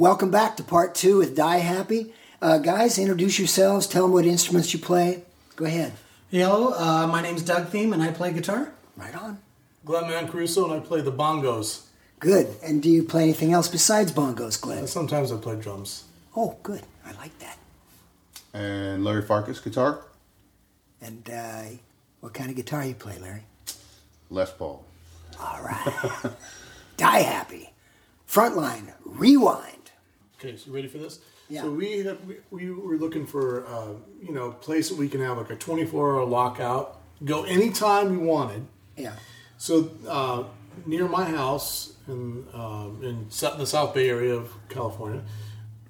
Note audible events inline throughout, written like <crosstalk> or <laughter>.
Welcome back to part two with Die Happy. Uh, guys, introduce yourselves. Tell them what instruments you play. Go ahead. Hello, uh, my name's Doug Thieme and I play guitar. Right on. Glenn Mancaruso and I play the bongos. Good. And do you play anything else besides bongos, Glenn? Sometimes I play drums. Oh, good. I like that. And Larry Farkas, guitar. And uh, what kind of guitar you play, Larry? Les Paul. All right. <laughs> Die Happy. Frontline. Rewind. Okay, so you ready for this? Yeah. So we have, we, we were looking for uh, you know a place that we can have like a 24 hour lockout, go anytime we wanted. Yeah. So uh, near my house in um, in the South Bay area of California,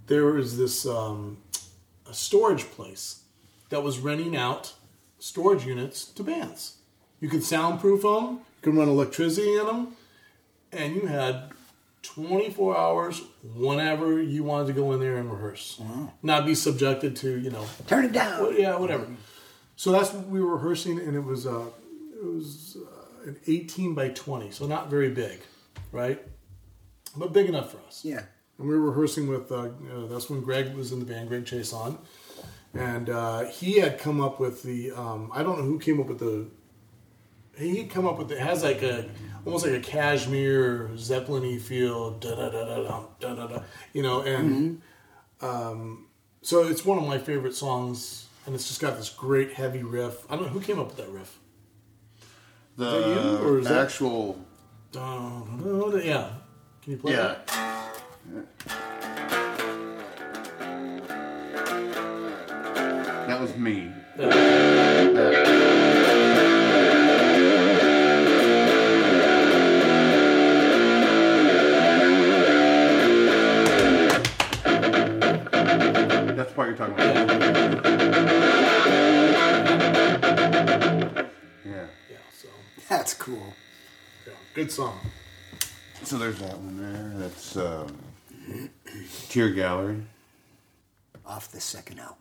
there was this um, a storage place that was renting out storage units to bands. You could soundproof them, you could run electricity in them, and you had 24 hours whenever you wanted to go in there and rehearse. Not be subjected to, you know, Turn it down. yeah, whatever. So that's what we were rehearsing, and it was uh, it was uh, an 18 by 20, so not very big, right? But big enough for us. Yeah. And we were rehearsing with. Uh, uh, that's when Greg was in the band, Greg Chaisson, and uh, he had come up with the. Um, I don't know who came up with the. He come up with it has like a almost like a Kashmir Zeppelin-y feel, da da da da da da da da, you know, and um, so it's one of my favorite songs, and it's just got this great heavy riff. I don't know who came up with that riff. The that you, or is that- actual. Dun, dun, Yeah, can you play Yeah. that? That was me. That's the cool. yeah, good song. So there's that one there. That's um, Tear Gallery. Off the second album.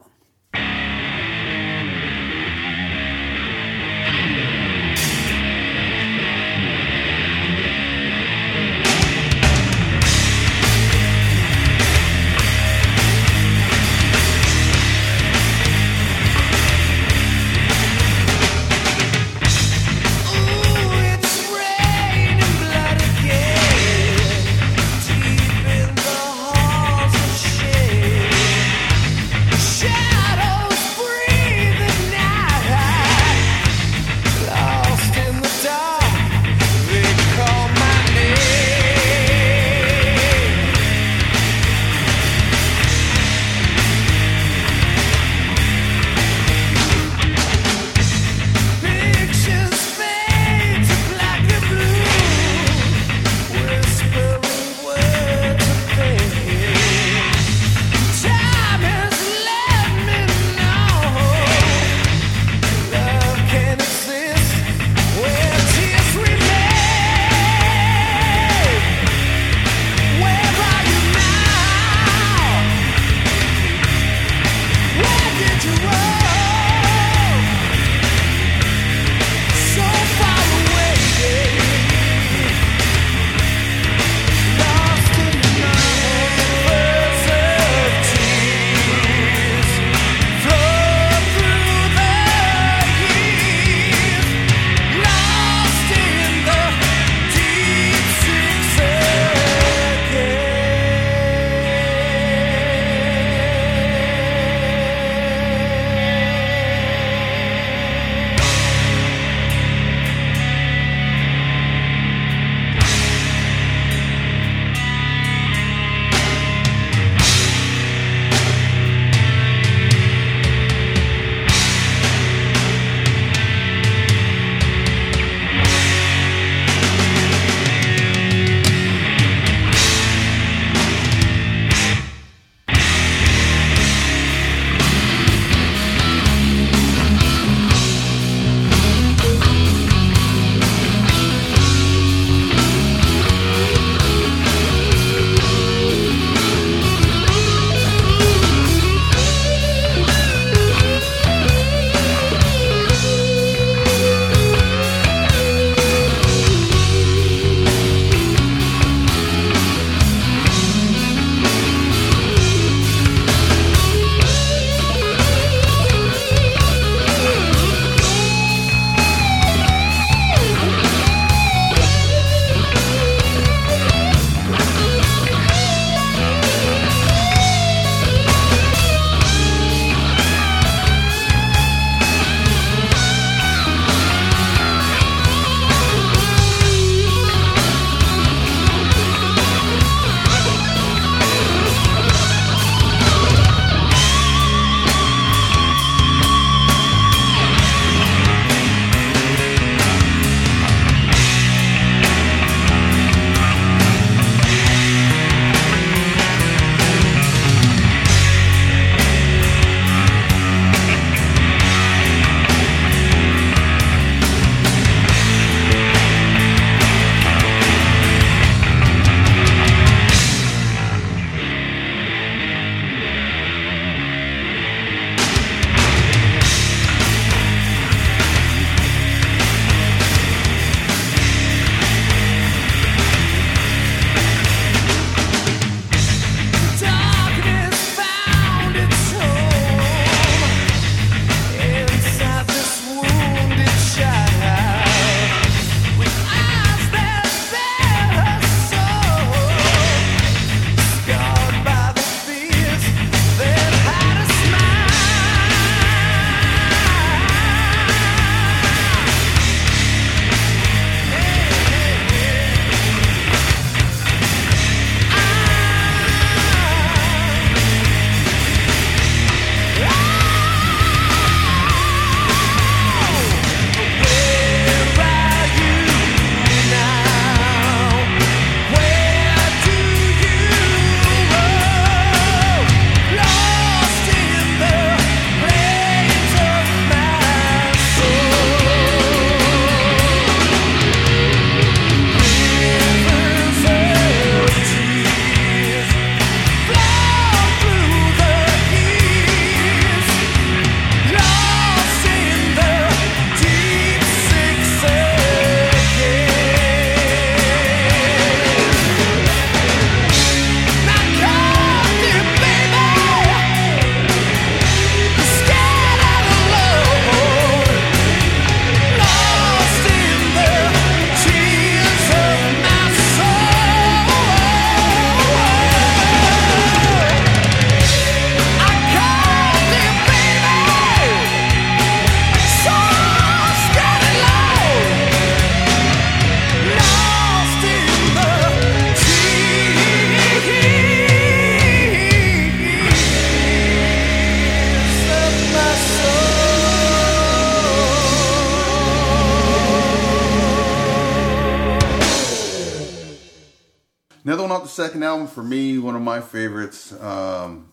my favorites. Um,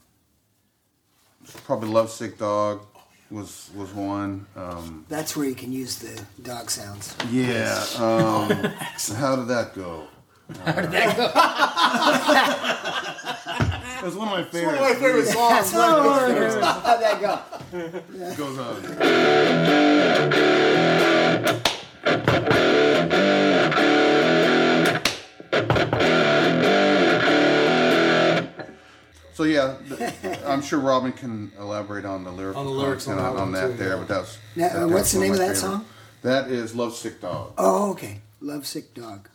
probably Lovesick Dog was was one. Um, That's where you can use the dog sounds. Yeah. Um, <laughs> how did that go? How did that go? <laughs> That's one of my favorites. It's one of my favorite songs. That's one of my How'd that go? Yeah. Goes on. So yeah, I'm sure Robyn can elaborate on the lyrics, on, the lyrics on, on, on that, too, there. Yeah. But that's now, that, what's the name of, of that favorite. song? That is "Love Sick Dog." Oh, okay, "Love Sick Dog."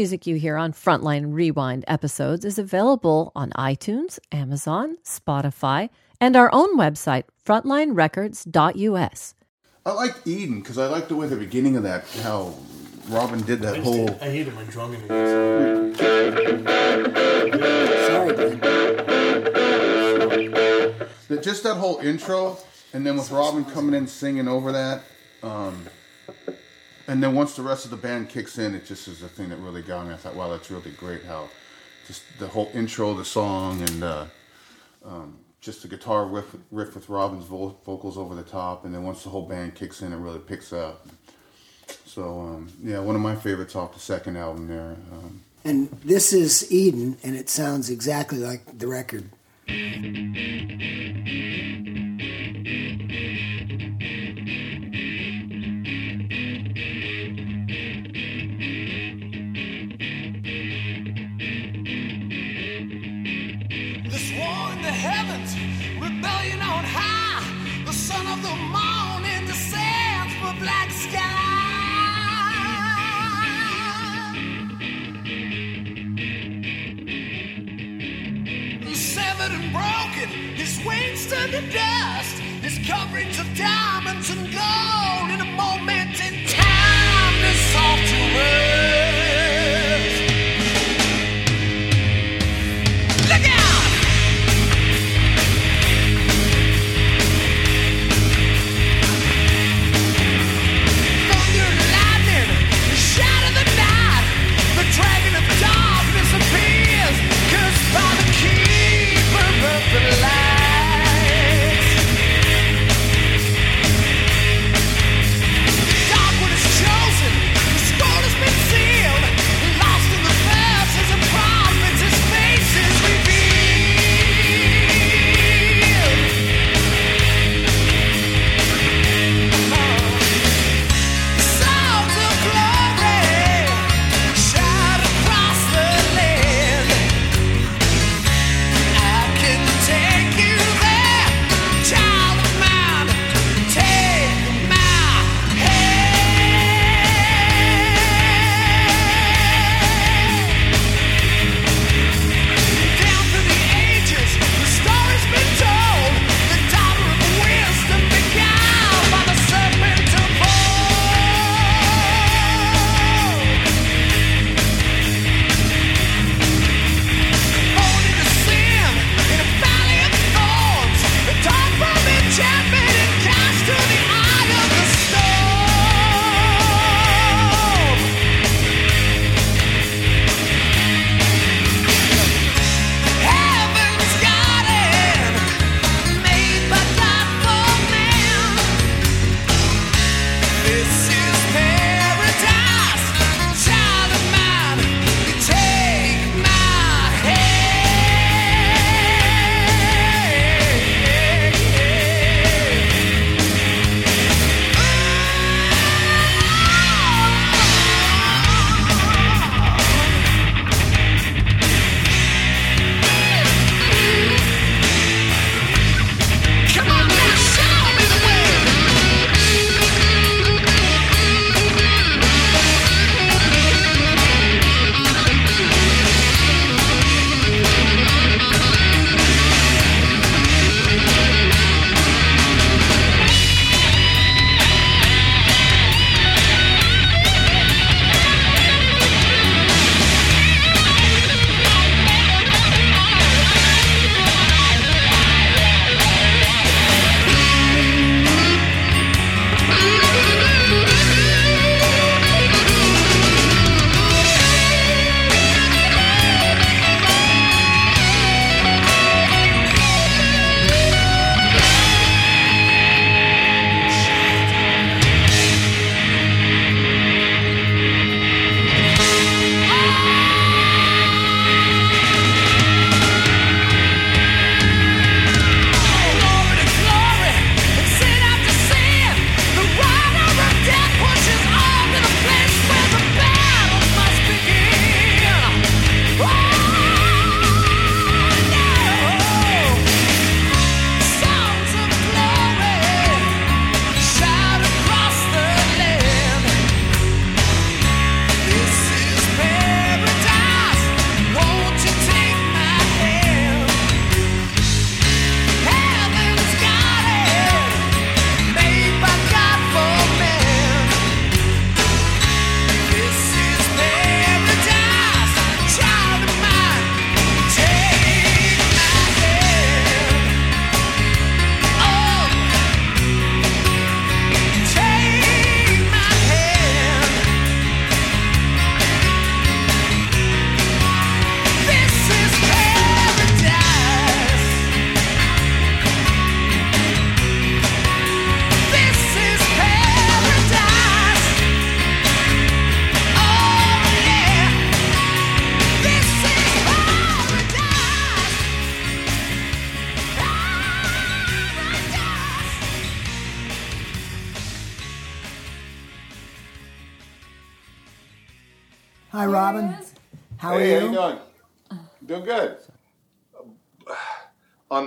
music you hear on Frontline Rewind episodes is available on iTunes, Amazon, Spotify, and our own website, frontlinerecords.us. I like Eden because I like the way the beginning of that, how Robyn did that I whole. Did, I hated my drumming. Sorry. Just that whole intro, and then with Robyn coming in singing over that. Um, and then once the rest of the band kicks in, it just is the thing that really got me. I thought, wow, that's really great. How just the whole intro of the song and uh, um, just the guitar riff, riff with Robyn's vo- vocals over the top, and then once the whole band kicks in, it really picks up. So um, yeah, one of my favorites off the second album there. Um, And this is Eden, and it sounds exactly like the record. Turn to dust. His coverings of diamonds and gold in a moment in time. This soft to rest.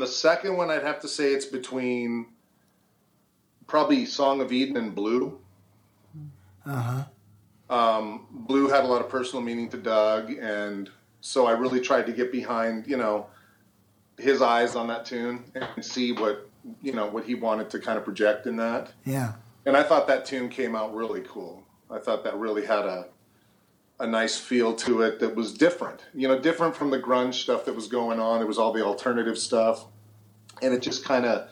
The second one, I'd have to say it's between probably Song of Eden and Blue. Uh huh. Um, Blue had a lot of personal meaning to Doug, and so I really tried to get behind, you know, his eyes on that tune and see what you know what he wanted to kind of project in that. Yeah. And I thought that tune came out really cool. I thought that really had a a nice feel to it that was different. You know, different from the grunge stuff that was going on. It was all the alternative stuff. And it just kind of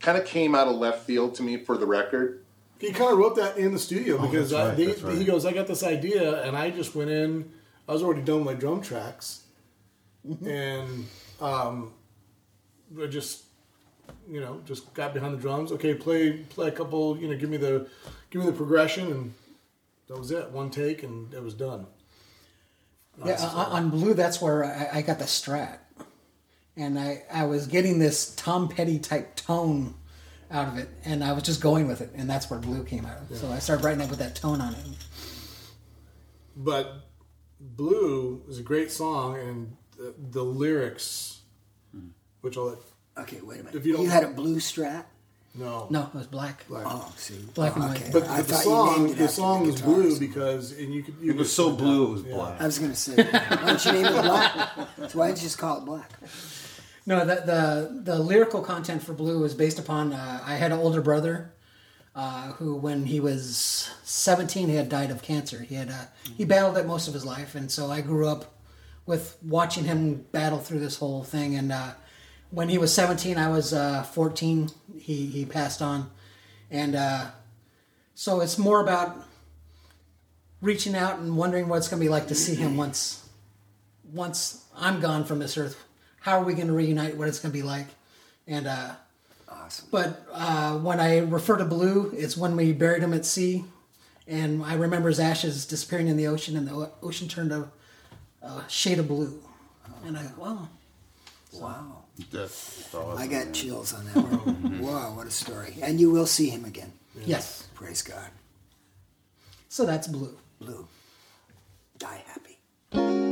kind of came out of left field to me for the record. He kind of wrote that in the studio because Oh, that's I, right, they- right. he goes, I got this idea, and I just went in. I was already done with my drum tracks, Mm-hmm. and um, I just, you know, just got behind the drums. Okay, play play a couple. You know, give me the give me the progression, and that was it. One take, and it was done. Yeah, on, on Blue, that's where I, I got the strat, and I I was getting this Tom Petty type tone out of it, and I was just going with it, and that's where Blue came out. of. So I started writing it with that tone on it. But Blue is a great song, and the, the lyrics, hmm. which I'll let Okay, wait a minute. If you you, don't- had a blue strat? no. No, it was black. Oh, oh, see. Black and Oh, white. okay. But I the thought song, the song the was blue guitars. because, and you could. You It was so blue, it was yeah. black. I was going to say, why don't you name it black? So why didn't you just call it black? No, the the the lyrical content for Blue is based upon. Uh, I had an older brother uh, who, when he was seventeen, he had died of cancer. He had uh, he battled it most of his life, and so I grew up with watching him battle through this whole thing. And uh, when he was seventeen, I was uh, fourteen. He he passed on, and uh, so it's more about reaching out and wondering what it's going to be like to see him once once I'm gone from this earth, how are we going to reunite? What it's going to be like? And uh, Awesome. but uh, when I refer to blue, it's when we buried him at sea, and I remember his ashes disappearing in the ocean, and the ocean turned a, a shade of blue. And I, go, wow, Wow. That's awesome, I got man. chills on that one. <laughs> wow, what a story. And you will see him again. yes. Praise God. So that's blue. Blue. Die happy.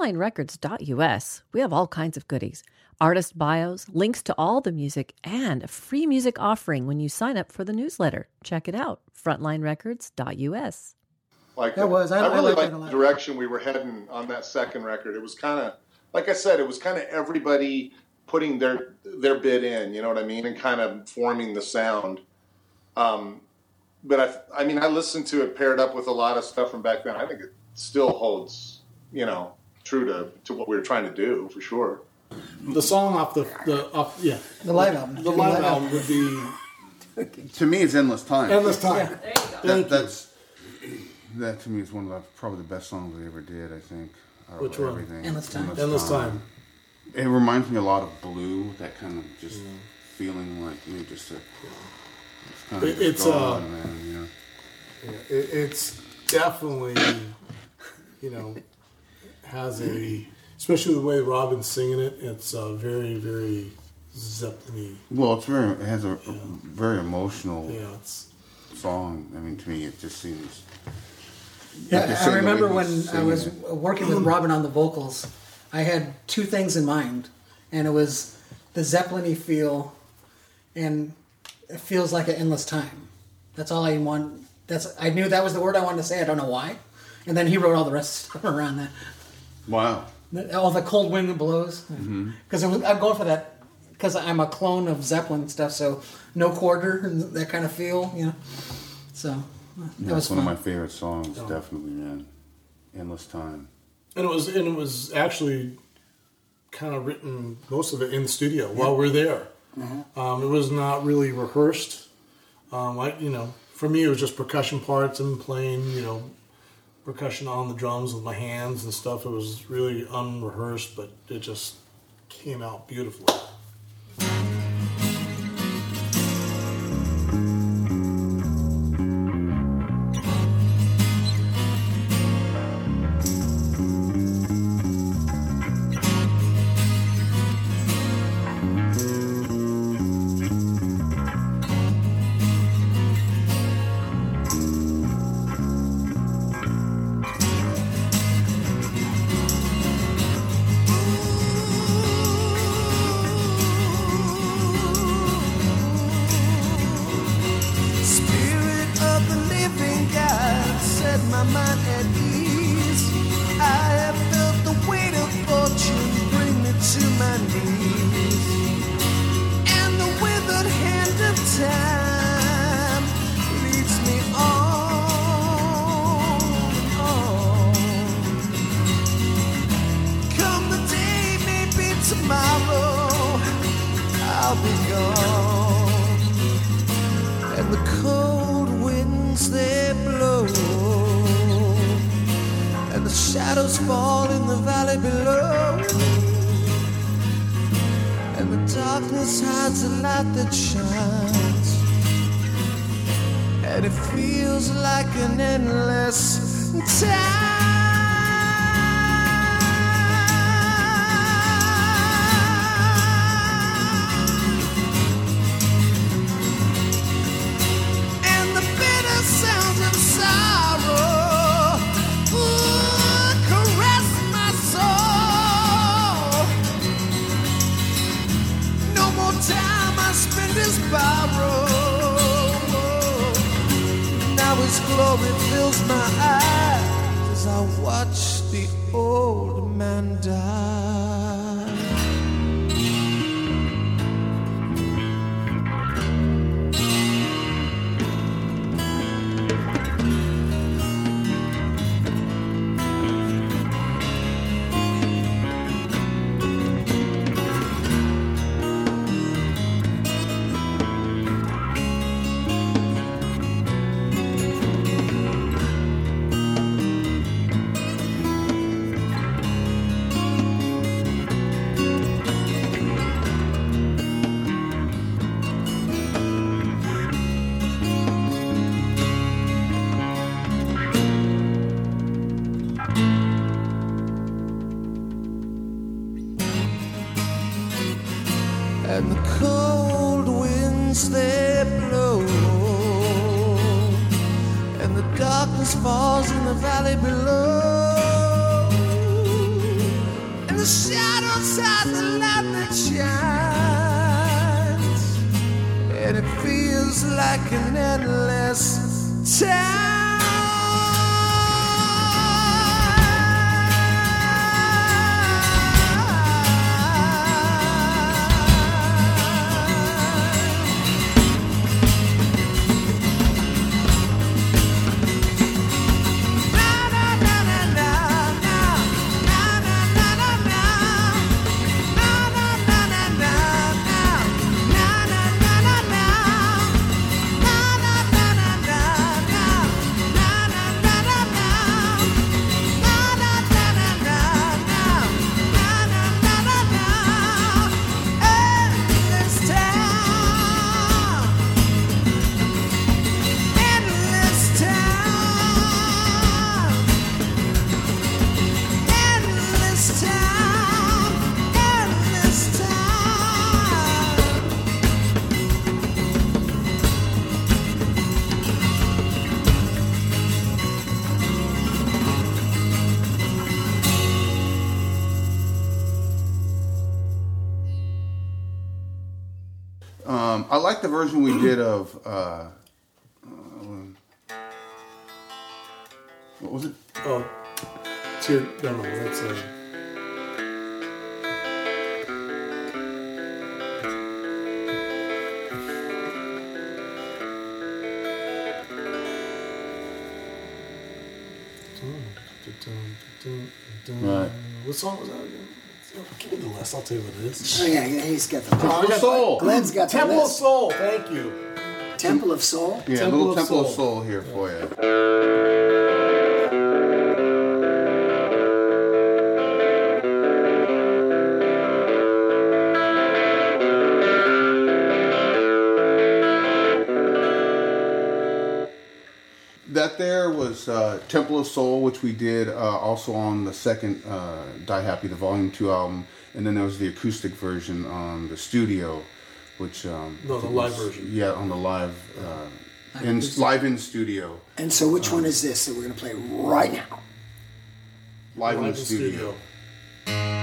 frontlinerecords.us, we have all kinds of goodies artist bios, links to all the music, and a free music offering when you sign up for the newsletter. Check it out, frontlinerecords.us. Like That was- I- I really liked liked the direction we were heading on that second record. It was kind of, like I said, it was kind of everybody putting their their bit in. You know what I mean, and kind of forming the sound. Um, but I, I mean, I listened to it paired up with a lot of stuff from back then. I think it still holds, you know, true to to what we were trying to do for sure. The song off the the off yeah The live album. the live album would be To me, it's endless time. endless time. That, that's that to me is one of the probably the best songs they ever did. I think. out of Which one? everything. Endless Time. Endless time. It reminds me a lot of Blue. That kind of just feeling like you know, just a. It's, kind of It- it's, uh, man, you know. Yeah, it, it's definitely, you know, has a, especially the way Robyn's singing it. It's uh, very, very Zeppelin-y. Well, it's very. It has a, a very emotional Yeah, it's song. I mean, to me, it just seems. Yeah, Just I remember when I was singing working with Robyn on the vocals, I had two things in mind, and it was the Zeppelin-y feel, and it feels like an endless time. That's all I want. That's I knew that was the word I wanted to say. I don't know why, and then he wrote all the rest of <laughs> stuff around that. Wow. All the cold wind that blows, Mm-hmm. because I'm going for that. Because I'm a clone of Zeppelin stuff, so no quarter and that kind of feel, you know. So that That's was one fun. of my favorite songs, definitely, man. Endless time. and it was and it was actually kind of written most of it in the studio while we're there. Um, it was not really rehearsed. Um, like you know, for me, it was just percussion parts and playing, you know, percussion on the drums with my hands and stuff. It was really unrehearsed, but it just came out beautifully. Version we did of. Uh, um, what was it? Oh, tear. No, no, that's uh, Right. What song was that again? Give me the list. I'll tell you what it is. Oh yeah, yeah, he's got the Temple of Soul. Glenn's got the Temple of. Soul. Thank you. Temple of Soul. Yeah, Temple little of Temple of Soul. Soul here for you. Was uh, Temple of Soul, which we did uh, also on the second uh, Die Happy, the Volume 2 album. And then there was the acoustic version on the studio, which. Um, No, the live was- version. Yeah, on the live. Uh, in, live in studio. And so, which one is this that we're going to play right now? Live, in the studio. studio.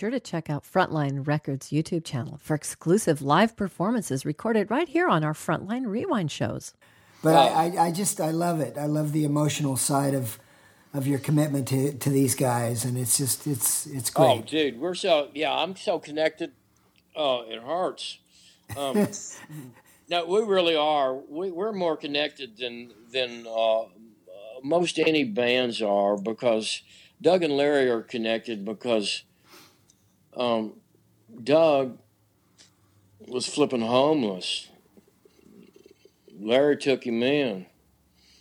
Sure to check out Frontline Records YouTube channel for exclusive live performances recorded right here on our Frontline Rewind shows. But I, I, I just I love it. I love the emotional side of of your commitment to, to these guys, and it's just it's it's great. Oh, dude, we're so yeah. I'm so connected. Oh, it hurts. Um, <laughs> no, we really are. We, we're more connected than than uh, most any bands are because Doug and Larry are connected because um, Doug was flipping homeless. Larry took him in.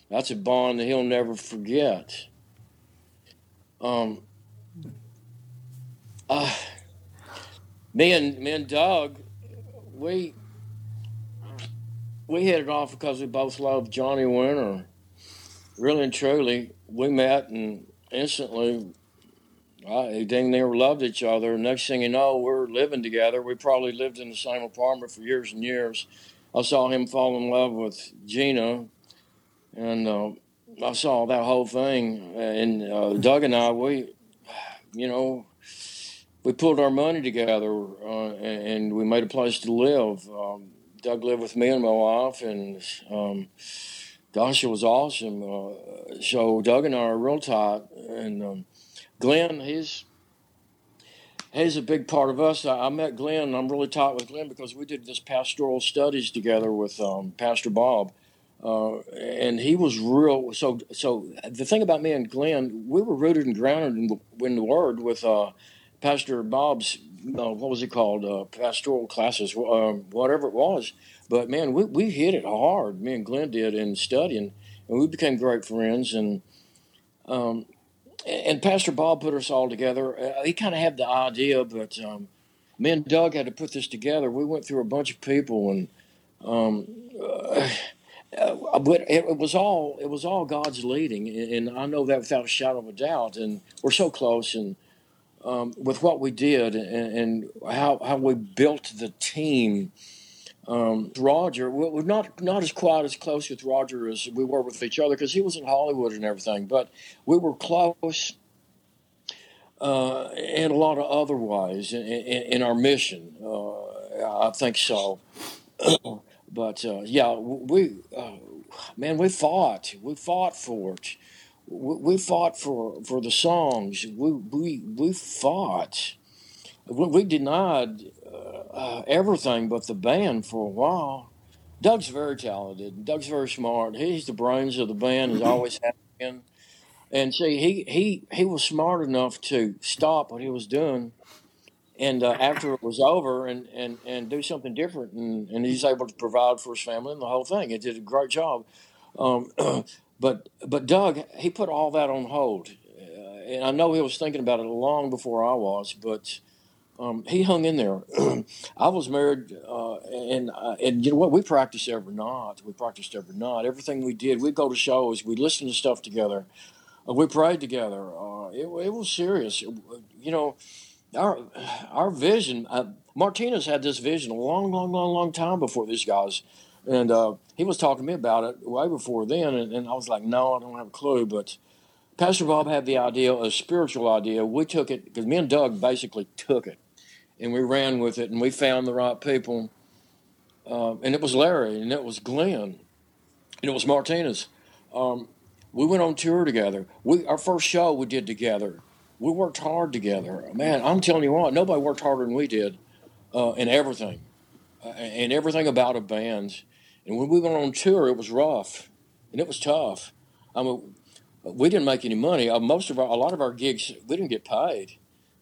That's a bond that he'll never forget. Um, uh, me and me and Doug, we we hit it off because we both loved Johnny Winter. Really and truly, we met and instantly, I dang near loved each other. Next thing you know, we're living together. We probably lived in the same apartment for years and years. I saw him fall in love with Gina, and uh, I saw that whole thing. And uh, Doug and I, we, you know, we pulled our money together uh, and, and we made a place to live. Um, Doug lived with me and my wife, and um, gosh, it was awesome. Uh, so Doug and I are real tight, and um, Glenn, he's he's a big part of us. I, I met Glenn. I'm really tight with Glenn because we did this pastoral studies together with um, Pastor Bob. Uh, and he was real. So, so the thing about me and Glenn, we were rooted and grounded in the, in the Word with uh, Pastor Bob's. Uh, what was it called? Uh, pastoral classes, um, whatever it was. But man, we, we hit it hard. Me and Glenn did in studying, and we became great friends. And um, and Pastor Bob put us all together. Uh, he kind of had the idea, but um, me and Doug had to put this together. We went through a bunch of people, and um, uh, but it, it was all it was all God's leading, and and I know that without a shadow of a doubt. And we're so close, and um, with what we did, and, and how how we built the team. Um, Roger, we- we're not not as quite as close with Roger as we were with each other because he was in Hollywood and everything, but we were close uh, in a lot of other ways in, in, in our mission. Uh, I think so. <clears throat> but uh, yeah, we uh, man, we fought. We fought for it. We, fought for for the songs. We we we fought. We denied uh, uh, everything but the band for a while. Doug's very talented. Doug's very smart. He's the brains of the band. He's always been. And see, he he he was smart enough to stop what he was doing, and uh, after it was over, and, and, and do something different, and, and he's able to provide for his family and the whole thing. He did a great job. Um, <clears throat> but but Doug, he put all that on hold, uh, and I know he was thinking about it long before I was, but. Um, he hung in there. <clears throat> I was married, uh, and uh, and you know what? We practiced every night. We practiced every night. Everything we did, we'd go to shows, we'd listen to stuff together, uh, we prayed together. Uh, it, it was serious. You know, our our vision. Uh, Martinez had this vision a long, long, long, long time before these guys, and uh, he was talking to me about it way before then. And, and I was like, no, I don't have a clue. But Pastor Bob had the idea, a spiritual idea. We took it because me and Doug basically took it, and we ran with it, and we found the right people. Uh, and it was Larry, and it was Glenn, and it was Martinez. Um, we went on tour together. We our first show we did together. We worked hard together. Man, I'm telling you what, nobody worked harder than we did uh, in everything, uh, and everything about a band. And when we went on tour, it was rough, and it was tough. I mean, we didn't make any money. Uh, most of our, a lot of our gigs, we didn't get paid.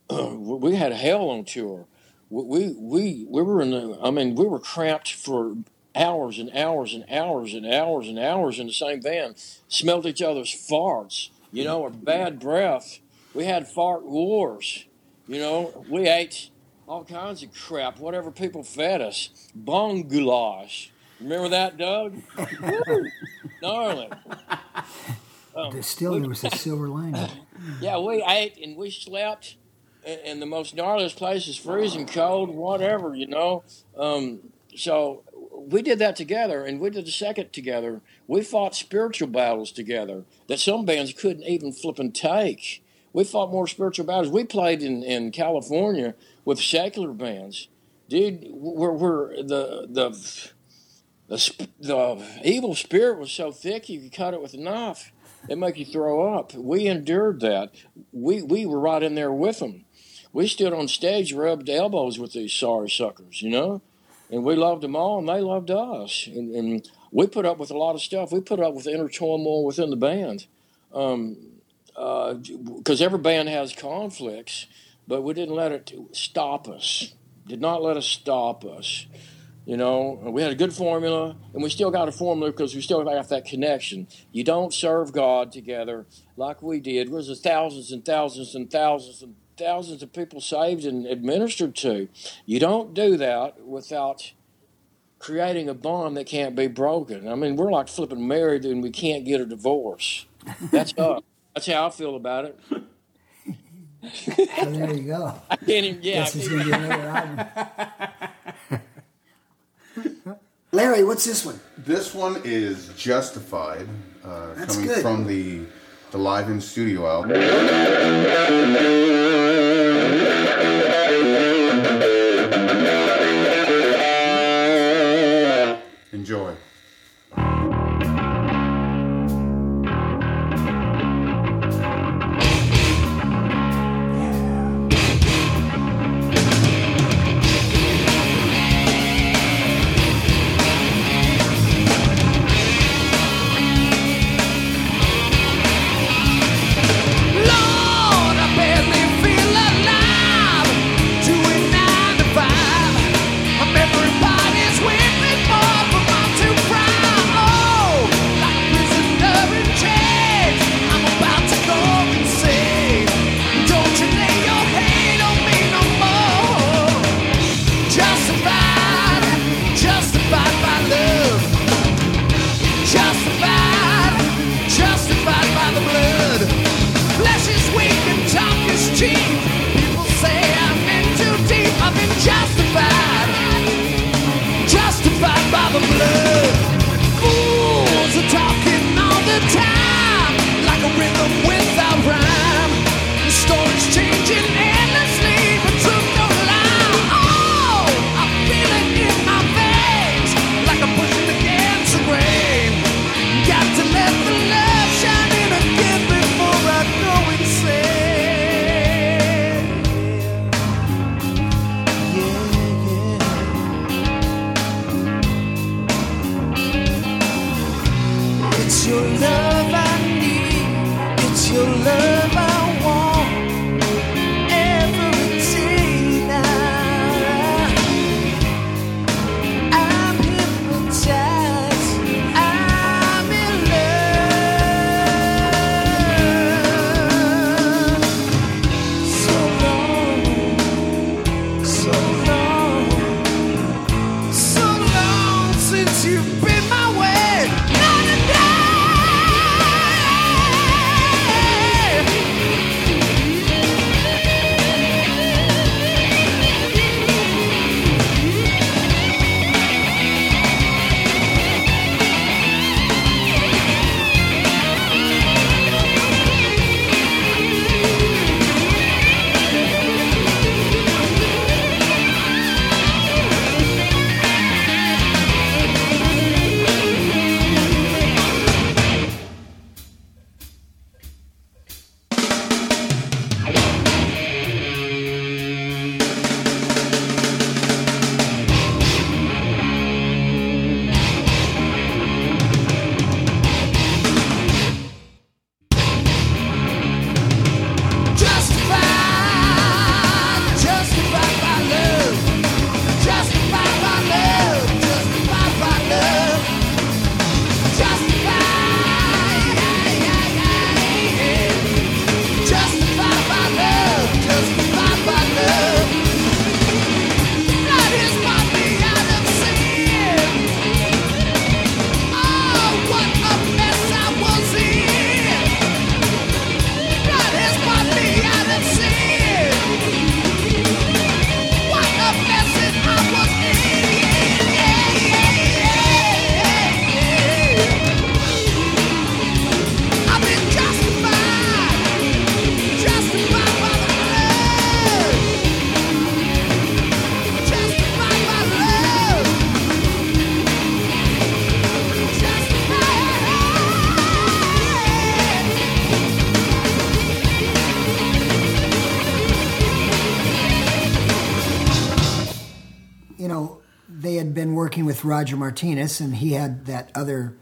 <clears throat> we had hell on tour. We we we were in the. I mean, we were cramped for hours and hours and hours and hours and hours in the same van. Smelled each other's farts, you know, or bad breath. We had fart wars. You know, we ate all kinds of crap, whatever people fed us. Bone goulash. Remember that, Doug? Gnarly. <laughs> Um, Still, there was a <laughs> silver lining. yeah, we ate and we slept in, the most gnarliest places, freezing cold, whatever, you know. Um, so we did that together, and we did the second together. We fought spiritual battles together that some bands couldn't even flip and take. We fought more spiritual battles. We played in, in California with secular bands, dude. Where where the the the the evil spirit was so thick you could cut it with a knife. It make you throw up. We endured that. We we were right in there with them. We stood on stage, rubbed elbows with these sorry suckers, you know, and we loved them all, and they loved us. And, and we put up with a lot of stuff. We put up with inner turmoil within the band, um, uh, because every band has conflicts, but we didn't let it stop us. Did not let it stop us. You know, we had a good formula, and we still got a formula because we still got that connection. You don't serve God together like we did. There was thousands and thousands and thousands and thousands of people saved and administered to. You don't do that without creating a bond that can't be broken. I mean, we're like flipping married and we can't get a divorce. That's <laughs> us. That's how I feel about it. So there you go. <laughs> I can't even. Yeah, Guess there's can't- gonna be another album. Larry, what's this one? This one is Justified, uh, That's coming good. from the the live in studio album. Enjoy. Roger Martinez, and he had that other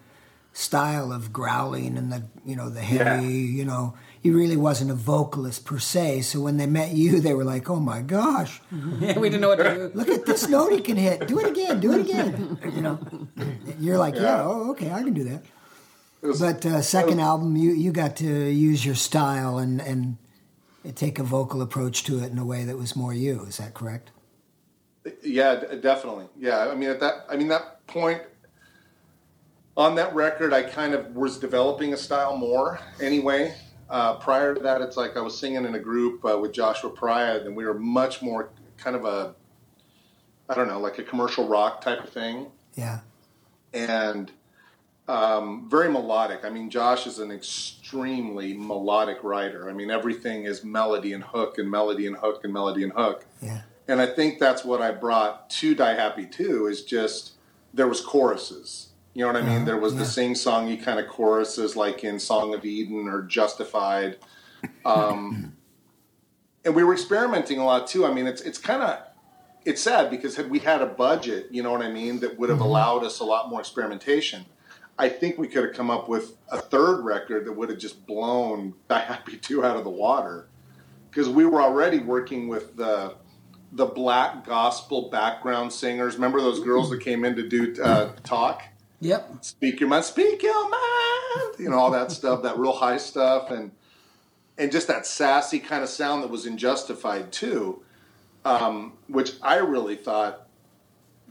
style of growling and the you know the heavy you know he really wasn't a vocalist per se. So when they met you they were like oh my gosh. <laughs> Yeah, we didn't know what to do. look at this note he can hit. Do it again do it again. You know you're like yeah, Yeah. oh okay i can do that. Was- but uh, second album you you got to use your style and and take a vocal approach to it in a way that was more you. Is that correct Yeah, d- definitely. Yeah, I mean at that I mean that point on that record, I kind of was developing a style more anyway. Uh, prior to that, it's like I was singing in a group uh, with Joshua Pryor, and we were much more kind of a I don't know, like a commercial rock type of thing. yeah and um, very melodic. I mean, Josh is an extremely melodic writer. I mean, everything is melody and hook and melody and hook and melody and hook. yeah And I think that's what I brought to Die Happy too. Is just there was choruses. You know what I mean? There was the sing songy kind of choruses, like in Song of Eden or Justified. Um, <laughs> and we were experimenting a lot too. I mean, it's it's kind of it's sad because had we had a budget, you know what I mean, that would have allowed us a lot more experimentation. I think we could have come up with a third record that would have just blown Die Happy Two out of the water because we were already working with the the black gospel background singers. Remember those girls that came in to do uh, talk? Yep. Speak your mind, speak your mind. You know all that stuff, that real high stuff, and and just that sassy kind of sound that was in Justified too, um, which I really thought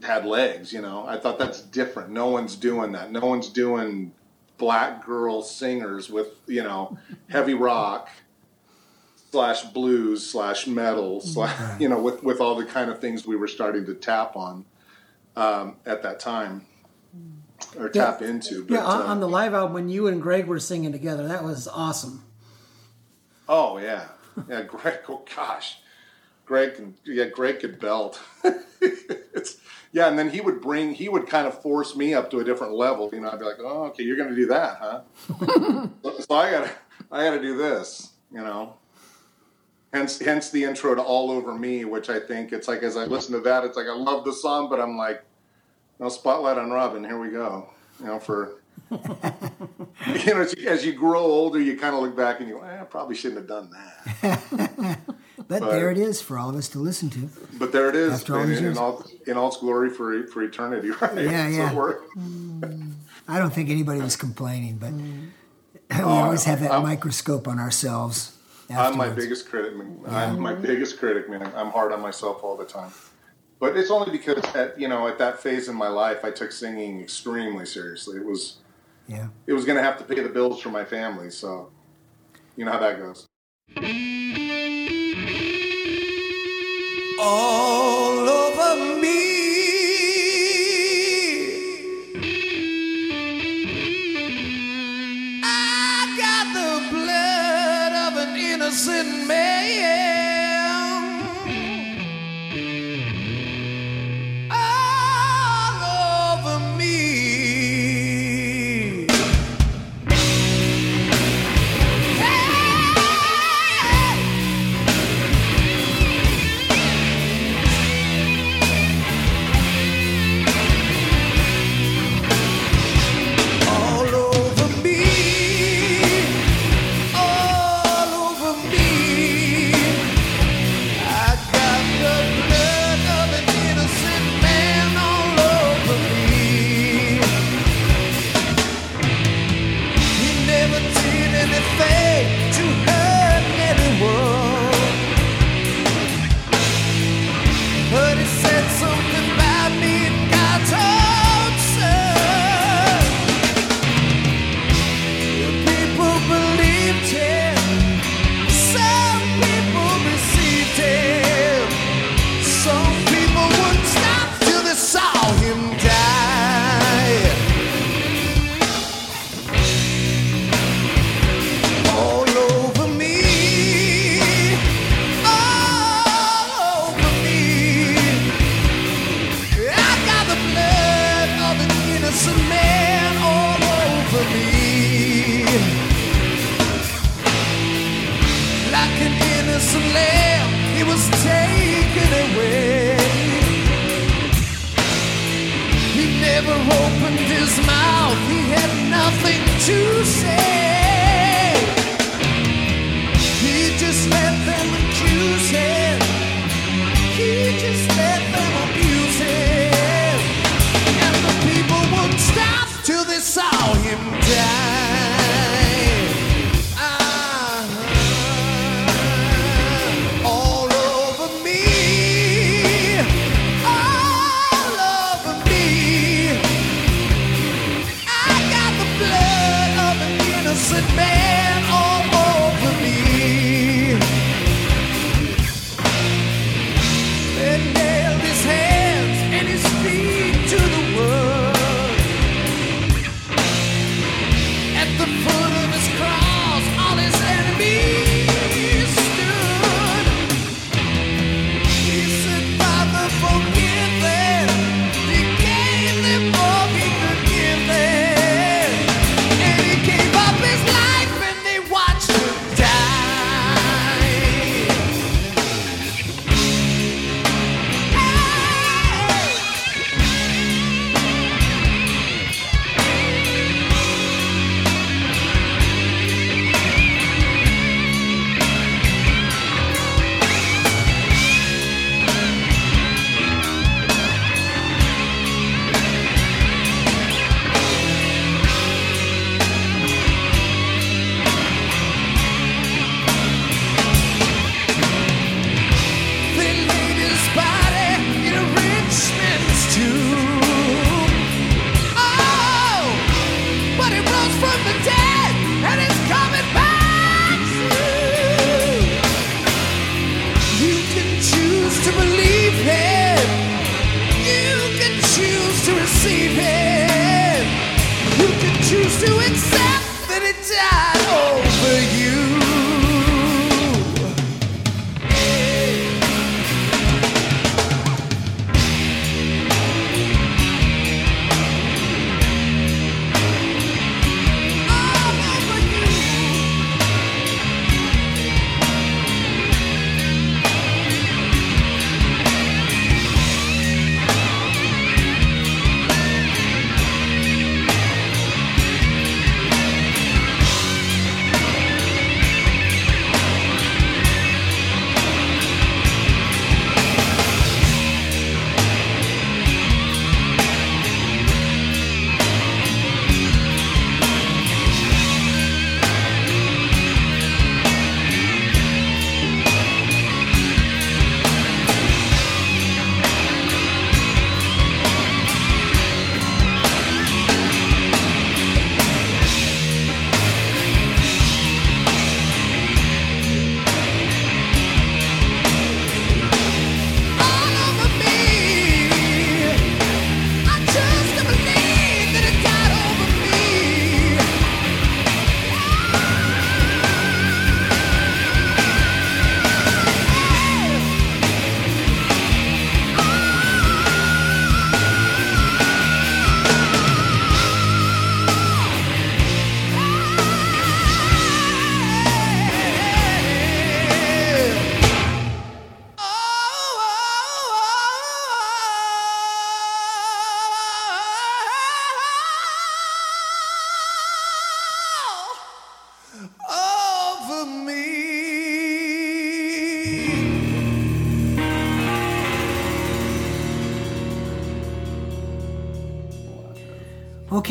had legs. You know, I thought that's different. No one's doing that. No one's doing black girl singers with you know heavy rock slash blues slash metal slash <laughs> you know with with all the kind of things we were starting to tap on um, at that time or Yeah. tap into. But, Yeah, on, uh, on the live album when you and Greg were singing together, that was awesome. oh yeah, yeah. Greg, oh gosh, Greg can yeah Greg could belt. <laughs> it's yeah, and then he would bring he would kind of force me up to a different level. You know, I'd be like, oh okay, you're going to do that, huh? <laughs> so, so I got to I got to do this. You know. Hence, hence the intro to "All Over Me," which I think it's like as I listen to that, it's like I love the song, but I'm like, no spotlight on Robyn. Here we go. You know, for <laughs> you know, as you, as you grow older, you kind of look back and you, go, eh, I probably shouldn't have done that. <laughs> but But- there it is for all of us to listen to But there it is, After all in, in all in all its glory for for eternity, <laughs> right? Yeah, yeah. we're- I don't think anybody was complaining, but Mm. we always have that I'm- microscope on ourselves. I'm my biggest critic. man. I'm my biggest critic, man. I'm hard on myself all the time. But it's only because at you know at that phase in my life, I took singing extremely seriously. It was Yeah. it was going to have to pay the bills for my family, so you know how that goes. all over me. An innocent man.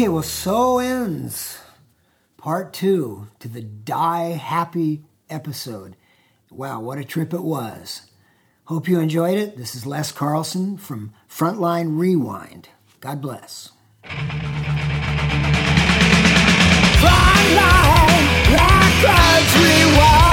Okay, well, so ends part two to the Die Happy episode. Wow, what a trip it was. Hope you enjoyed it. This is Les Carlson from Frontline Rewind. God bless. Frontline, Rewind.